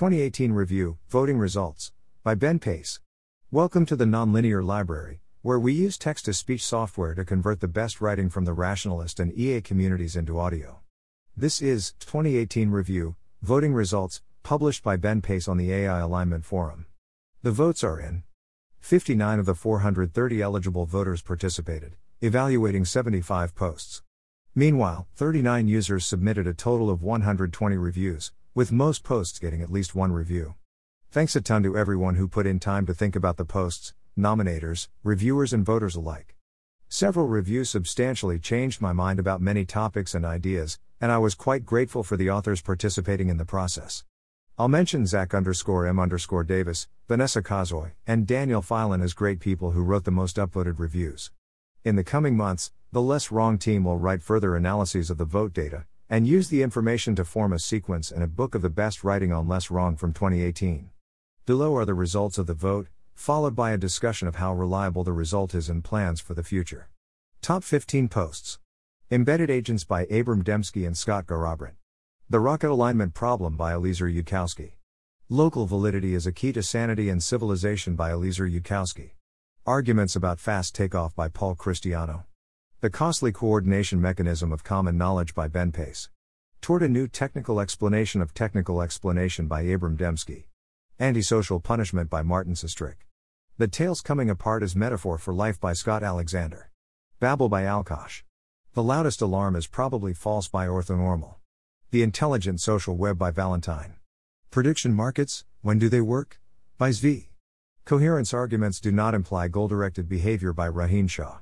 2018 Review Voting Results by Ben Pace. Welcome to the Nonlinear Library, where we use text to speech software to convert the best writing from the rationalist and EA communities into audio. This is 2018 Review Voting Results, published by Ben Pace on the AI Alignment Forum. The votes are in. 59 of the 430 eligible voters participated, evaluating 75 posts. Meanwhile, 39 users submitted a total of 120 reviews, with most posts getting at least one review. Thanks a ton to everyone who put in time to think about the posts, nominators, reviewers, and voters alike. Several reviews substantially changed my mind about many topics and ideas, and I was quite grateful for the authors participating in the process. I'll mention Zack underscore M underscore Davis, Vanessa Kosoy, and Daniel Filan as great people who wrote the most upvoted reviews. In the coming months, the Less Wrong team will write further analyses of the vote data, and use the information to form a sequence and a book of the best writing on Less Wrong from 2018. Below are the results of the vote, followed by a discussion of how reliable the result is and plans for the future. Top 15 posts Embedded Agents by Abram Demski and Scott Garrabrant. The Rocket Alignment Problem by Eliezer Yudkowsky. Local Validity is a Key to Sanity and Civilization by Eliezer Yudkowsky. Arguments about Fast Takeoff by Paul Christiano. The Costly Coordination Mechanism of Common Knowledge by Ben Pace. Toward a New Technical Explanation of Technical Explanation by Abram Demski. Antisocial Punishment by Martin Sustrik. The Tails Coming Apart as Metaphor for Life by Scott Alexander. Babel by alkjash. The Loudest Alarm is Probably False by Orthonormal. The Intelligent Social Web by Valentine. Prediction Markets, When Do They Work? by Zvi. Coherence arguments do not imply goal directed behavior by Rohin Shah.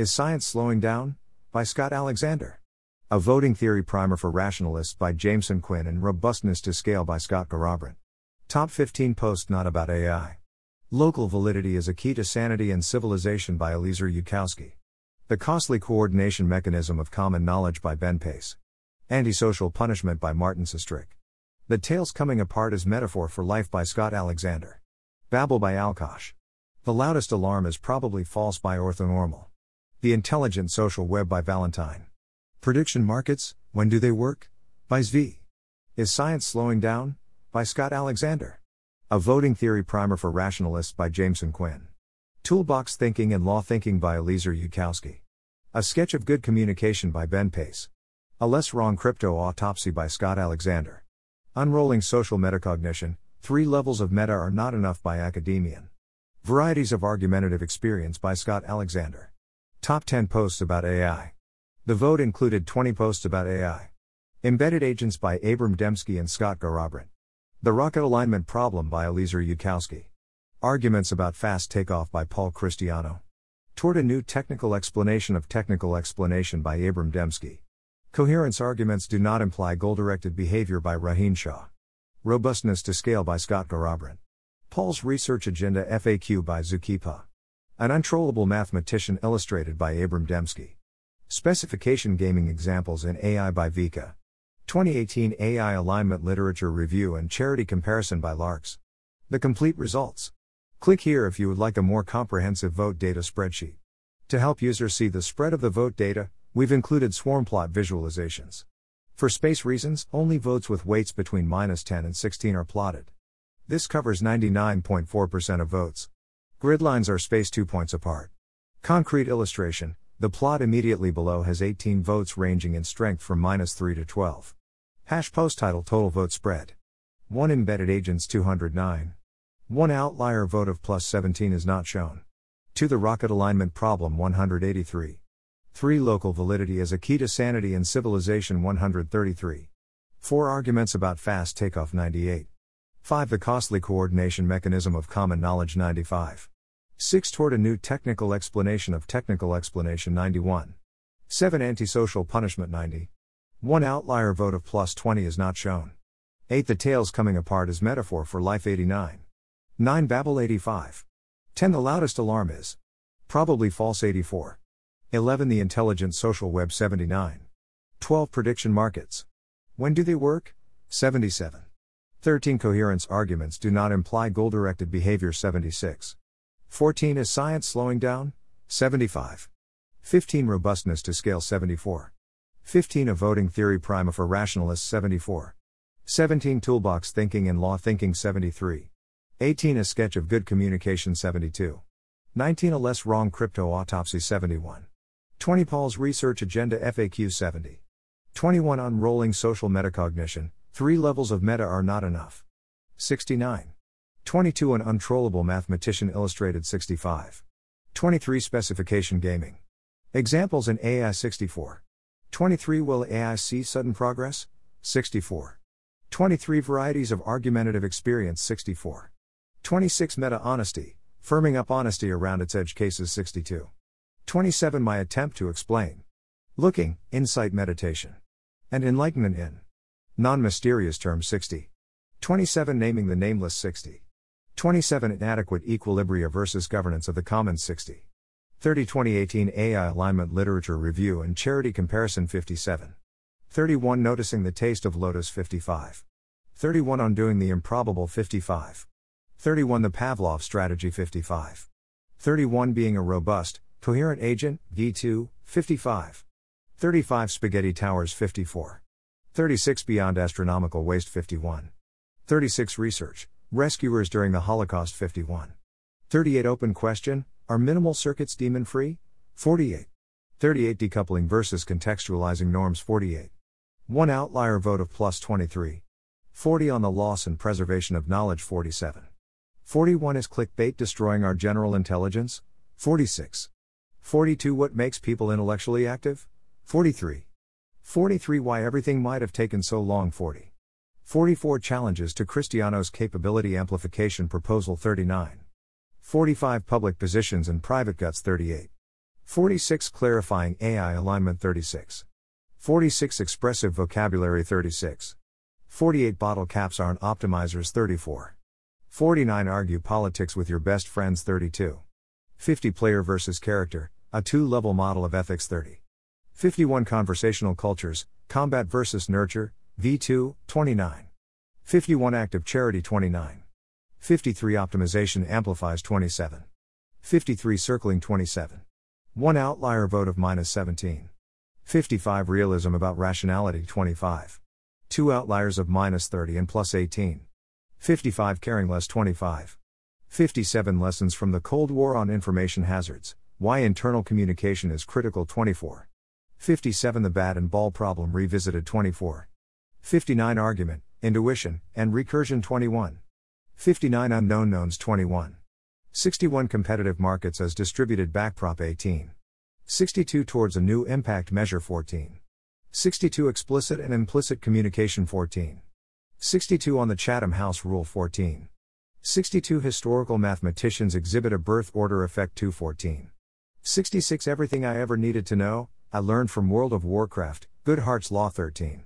Is Science Slowing Down? by Scott Alexander. A Voting Theory Primer for Rationalists by Jameson Quinn and Robustness to Scale by Scott Garrabrant. Top 15 Post Not About AI. Local Validity is a Key to Sanity and Civilization by Eliezer Yudkowsky. The Costly Coordination Mechanism of Common Knowledge by Ben Pace. Antisocial Punishment by Martin Sustrik. The Tails Coming Apart as Metaphor for Life by Scott Alexander. Babel by alkjash. The loudest alarm is probably false by orthonormal. The Intelligent Social Web by Valentine. Prediction Markets, When Do They Work? by Zvi. Is Science Slowing Down? by Scott Alexander. A Voting Theory Primer for Rationalists by Jameson Quinn. Toolbox Thinking and Law Thinking by Eliezer Yudkowsky. A Sketch of Good Communication by Ben Pace. A Less Wrong Crypto Autopsy by Scott Alexander. Unrolling Social Metacognition, Three Levels of Meta Are Not Enough by Academian. Varieties of Argumentative Experience by Scott Alexander. Top 10 Posts About AI. The vote included 20 posts about AI. Embedded Agents by Abram Demski and Scott Garrabrant. The Rocket Alignment Problem by Eliezer Yudkowsky. Arguments about Fast Takeoff by Paul Christiano. Toward a New Technical Explanation of Technical Explanation by Abram Demski. Coherence arguments do not imply goal directed behavior by Rohin Shah. Robustness to Scale by Scott Garrabrant. Paul's Research Agenda FAQ by zhukeepa. An Untrollable Mathematician illustrated by Abram Demski. Specification Gaming Examples in AI by Vika. 2018 AI Alignment Literature Review and Charity Comparison by Larks. The complete results. Click here if you would like a more comprehensive vote data spreadsheet. To help users see the spread of the vote data, we've included swarm plot visualizations. For space reasons, only votes with weights between minus 10 and 16 are plotted. This covers 99.4% of votes. Grid lines are spaced 2 points apart. Concrete illustration the plot immediately below has 18 votes ranging in strength from minus 3 to 12. Hash post title total vote spread. 1 embedded agents 209. 1 outlier vote of plus 17 is not shown. 2 the rocket alignment problem 183. 3. Local validity as a key to sanity and civilization 133. 4. Arguments about fast takeoff 98. 5. The costly coordination mechanism of common knowledge 95. 6. Toward a new technical explanation of technical explanation 91. 7. Antisocial punishment 90. 1. Outlier vote of plus 20 is not shown. 8. The tails coming apart is metaphor for life 89. 9. Babel 85. 10. The loudest alarm is. Probably false 84. 11. The Intelligent Social Web 79. 12. Prediction Markets. When do they work? 77. 13. Coherence arguments do not imply goal directed behavior 76. 14. Is science slowing down? 75. 15. Robustness to scale 74. 15. A voting theory primer for rationalists 74. 17 Toolbox Thinking and Law Thinking 73. 18 A Sketch of Good Communication 72. 19 A Less Wrong Crypto Autopsy 71. 20 Paul's Research Agenda FAQ 70. 21 Unrolling Social Metacognition, Three Levels of Meta Are Not Enough. 69. 22 An Untrollable Mathematician Illustrated 65. 23 Specification Gaming. Examples in AI 64. 23 Will AI see sudden progress? 64. 23 Varieties of Argumentative Experience 64. 26 Meta Honesty, Firming up honesty around its edge cases 62. 27 My attempt to explain. Looking, insight meditation. And enlightenment in. Non mysterious term 60. 27 Naming the nameless 60. 27 Inadequate equilibria versus governance of the commons 60. 30 2018 AI Alignment Literature Review and Charity Comparison 57. 31 Noticing the Taste of Lotus 55. 31 Undoing the Improbable 55. 31 The Pavlov Strategy 55. 31 Being a Robust, Coherent Agent, V2, 55. 35 Spaghetti Towers 54. 36 Beyond Astronomical Waste 51. 36 Research, Rescuers during the Holocaust 51. 38 Open Question, Are minimal circuits demon free? 48. 38 Decoupling versus Contextualizing Norms 48. 1 Outlier vote of plus 23. 40 On the Loss and Preservation of Knowledge 47. 41 Is clickbait destroying our general intelligence? 46. 42 What makes people intellectually active? 43. 43 Why everything might have taken so long 40. 44 Challenges to Christiano's Capability Amplification Proposal 39. 45 Public Positions and Private Guts 38. 46 Clarifying AI Alignment 36. 46 Expressive Vocabulary 36. 48 Bottle Caps Aren't Optimizers 34. 49 Argue politics with your best friends 32. 50 Player versus character, a two level model of ethics 30. 51 Conversational cultures, combat versus nurture, V2, 29. 51 Active charity 29. 53 Optimization amplifies 27. 53 Circling 27. 1 Outlier vote of minus 17. 55 Realism about rationality 25. 2 Outliers of minus 30 and plus 18. 55 Caring less 25. 57 Lessons from the Cold War on Information Hazards Why Internal Communication is Critical 24. 57 The Bat and Ball Problem Revisited 24. 59 Argument, Intuition, and Recursion 21. 59 Unknown Knowns 21. 61 Competitive Markets as Distributed Backprop 18. 62 Towards a New Impact Measure 14. 62 Explicit and Implicit Communication 14. 62 on the Chatham House Rule 14. 62 Historical mathematicians exhibit a birth order effect 214. 66 Everything I ever needed to know, I learned from World of Warcraft, Goodhart's Law 13.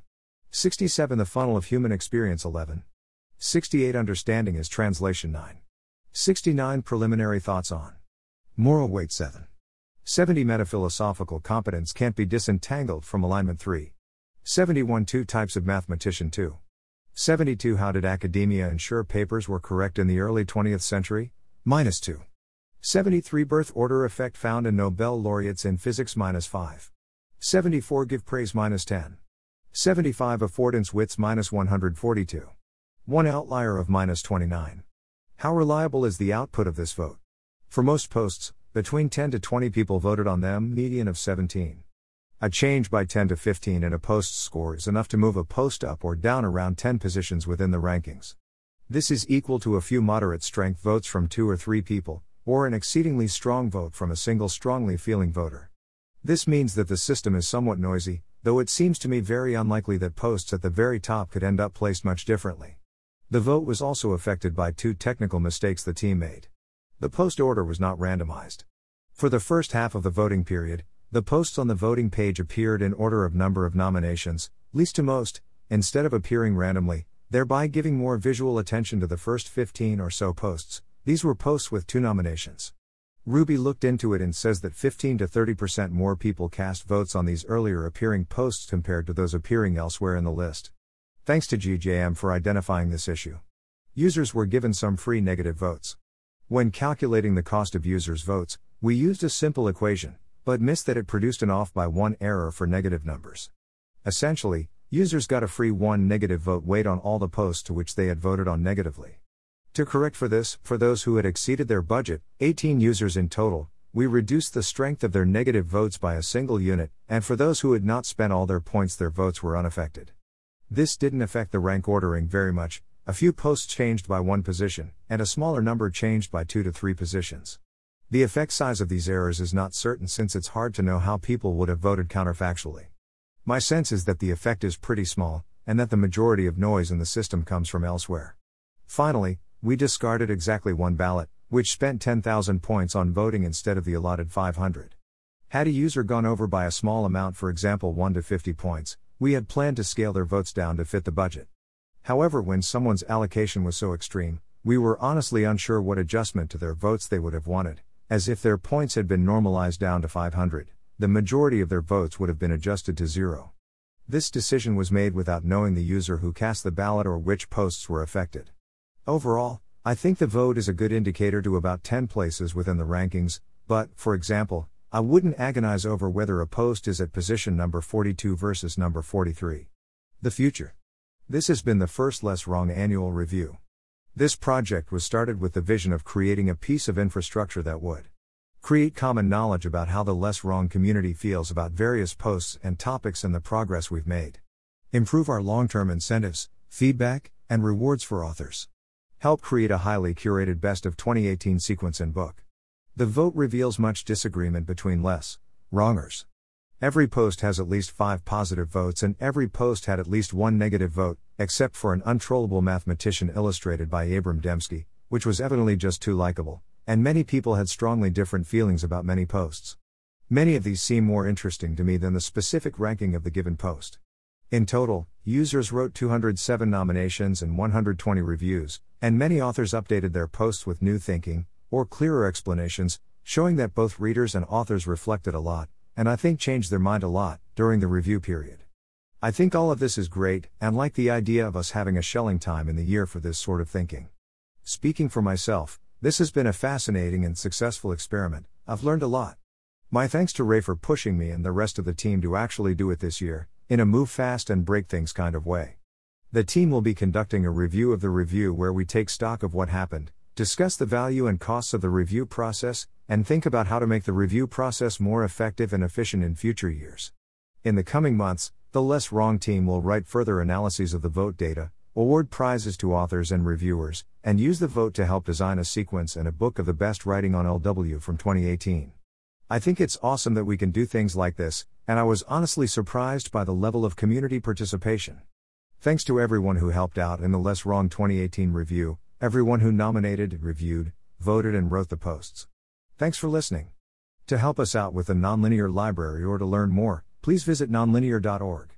67 The funnel of human experience 11. 68 Understanding is translation 9. 69 Preliminary thoughts on moral weight 7. 70 Metaphilosophical competence can't be disentangled from alignment 3. 71 Two types of mathematician 2. 72 How did academia ensure papers were correct in the early 20th century? Minus 2. 73 Birth order effect found in Nobel laureates in physics minus 5. 74 Give praise minus 10. 75 Affordance widths minus 142. 1 outlier of minus 29. How reliable is the output of this vote? For most posts, between 10 to 20 people voted on them, median of 17. A change by 10 to 15 in a post's score is enough to move a post up or down around 10 positions within the rankings. This is equal to a few moderate strength votes from two or three people, or an exceedingly strong vote from a single strongly feeling voter. This means that the system is somewhat noisy, though it seems to me very unlikely that posts at the very top could end up placed much differently. The vote was also affected by two technical mistakes the team made. The post order was not randomized. For the first half of the voting period, the posts on the voting page appeared in order of number of nominations, least to most, instead of appearing randomly, thereby giving more visual attention to the first 15 or so posts. These were posts with two nominations. Ruby looked into it and says that 15 to 30% more people cast votes on these earlier appearing posts compared to those appearing elsewhere in the list. Thanks to GJM for identifying this issue. Users were given some free negative votes. When calculating the cost of users' votes, we used a simple equation but missed that it produced an off by one error for negative numbers. Essentially, Users got a free one negative vote weight on all the posts to which they had voted on negatively. To correct for this, for those who had exceeded their budget, 18 users in total, we reduced the strength of their negative votes by a single unit, and for those who had not spent all their points, their votes were unaffected. This didn't affect the rank ordering very much, a few posts changed by one position, and a smaller number changed by two to three positions. The effect size of these errors is not certain since it's hard to know how people would have voted counterfactually. My sense is that the effect is pretty small, and that the majority of noise in the system comes from elsewhere. Finally, we discarded exactly one ballot, which spent 10,000 points on voting instead of the allotted 500. Had a user gone over by a small amount, for example 1 to 50 points, we had planned to scale their votes down to fit the budget. However, when someone's allocation was so extreme, we were honestly unsure what adjustment to their votes they would have wanted, as if their points had been normalized down to 500, the majority of their votes would have been adjusted to zero. This decision was made without knowing the user who cast the ballot or which posts were affected. Overall, I think the vote is a good indicator to about 10 places within the rankings, but, for example, I wouldn't agonize over whether a post is at position number 42 versus number 43. The future. This has been the first Less Wrong annual review. This project was started with the vision of creating a piece of infrastructure that would create common knowledge about how the Less Wrong community feels about various posts and topics and the progress we've made, improve our long term incentives, feedback, and rewards for authors help create a highly curated best of 2018 sequence and book. The vote reveals much disagreement between less wrongers. Every post has at least five positive votes, and every post had at least one negative vote, except for an untrollable mathematician illustrated by Abram Demski, which was evidently just too likable, and many people had strongly different feelings about many posts. Many of these seem more interesting to me than the specific ranking of the given post. In total, users wrote 207 nominations and 120 reviews, and many authors updated their posts with new thinking, or clearer explanations, showing that both readers and authors reflected a lot, and I think changed their mind a lot, during the review period. I think all of this is great, and like the idea of us having a Schelling time in the year for this sort of thinking. Speaking for myself, this has been a fascinating and successful experiment, I've learned a lot. My thanks to Ray for pushing me and the rest of the team to actually do it this year, in a move fast and break things kind of way. The team will be conducting a review of the review where we take stock of what happened, discuss the value and costs of the review process, and think about how to make the review process more effective and efficient in future years. In the coming months, the Less Wrong team will write further analyses of the vote data, award prizes to authors and reviewers, and use the vote to help design a sequence and a book of the best writing on LW from 2018. I think it's awesome that we can do things like this, and I was honestly surprised by the level of community participation. Thanks to everyone who helped out in the Less Wrong 2018 review, everyone who nominated, reviewed, voted, and wrote the posts. Thanks for listening. To help us out with the Nonlinear Library or to learn more, please visit nonlinear.org.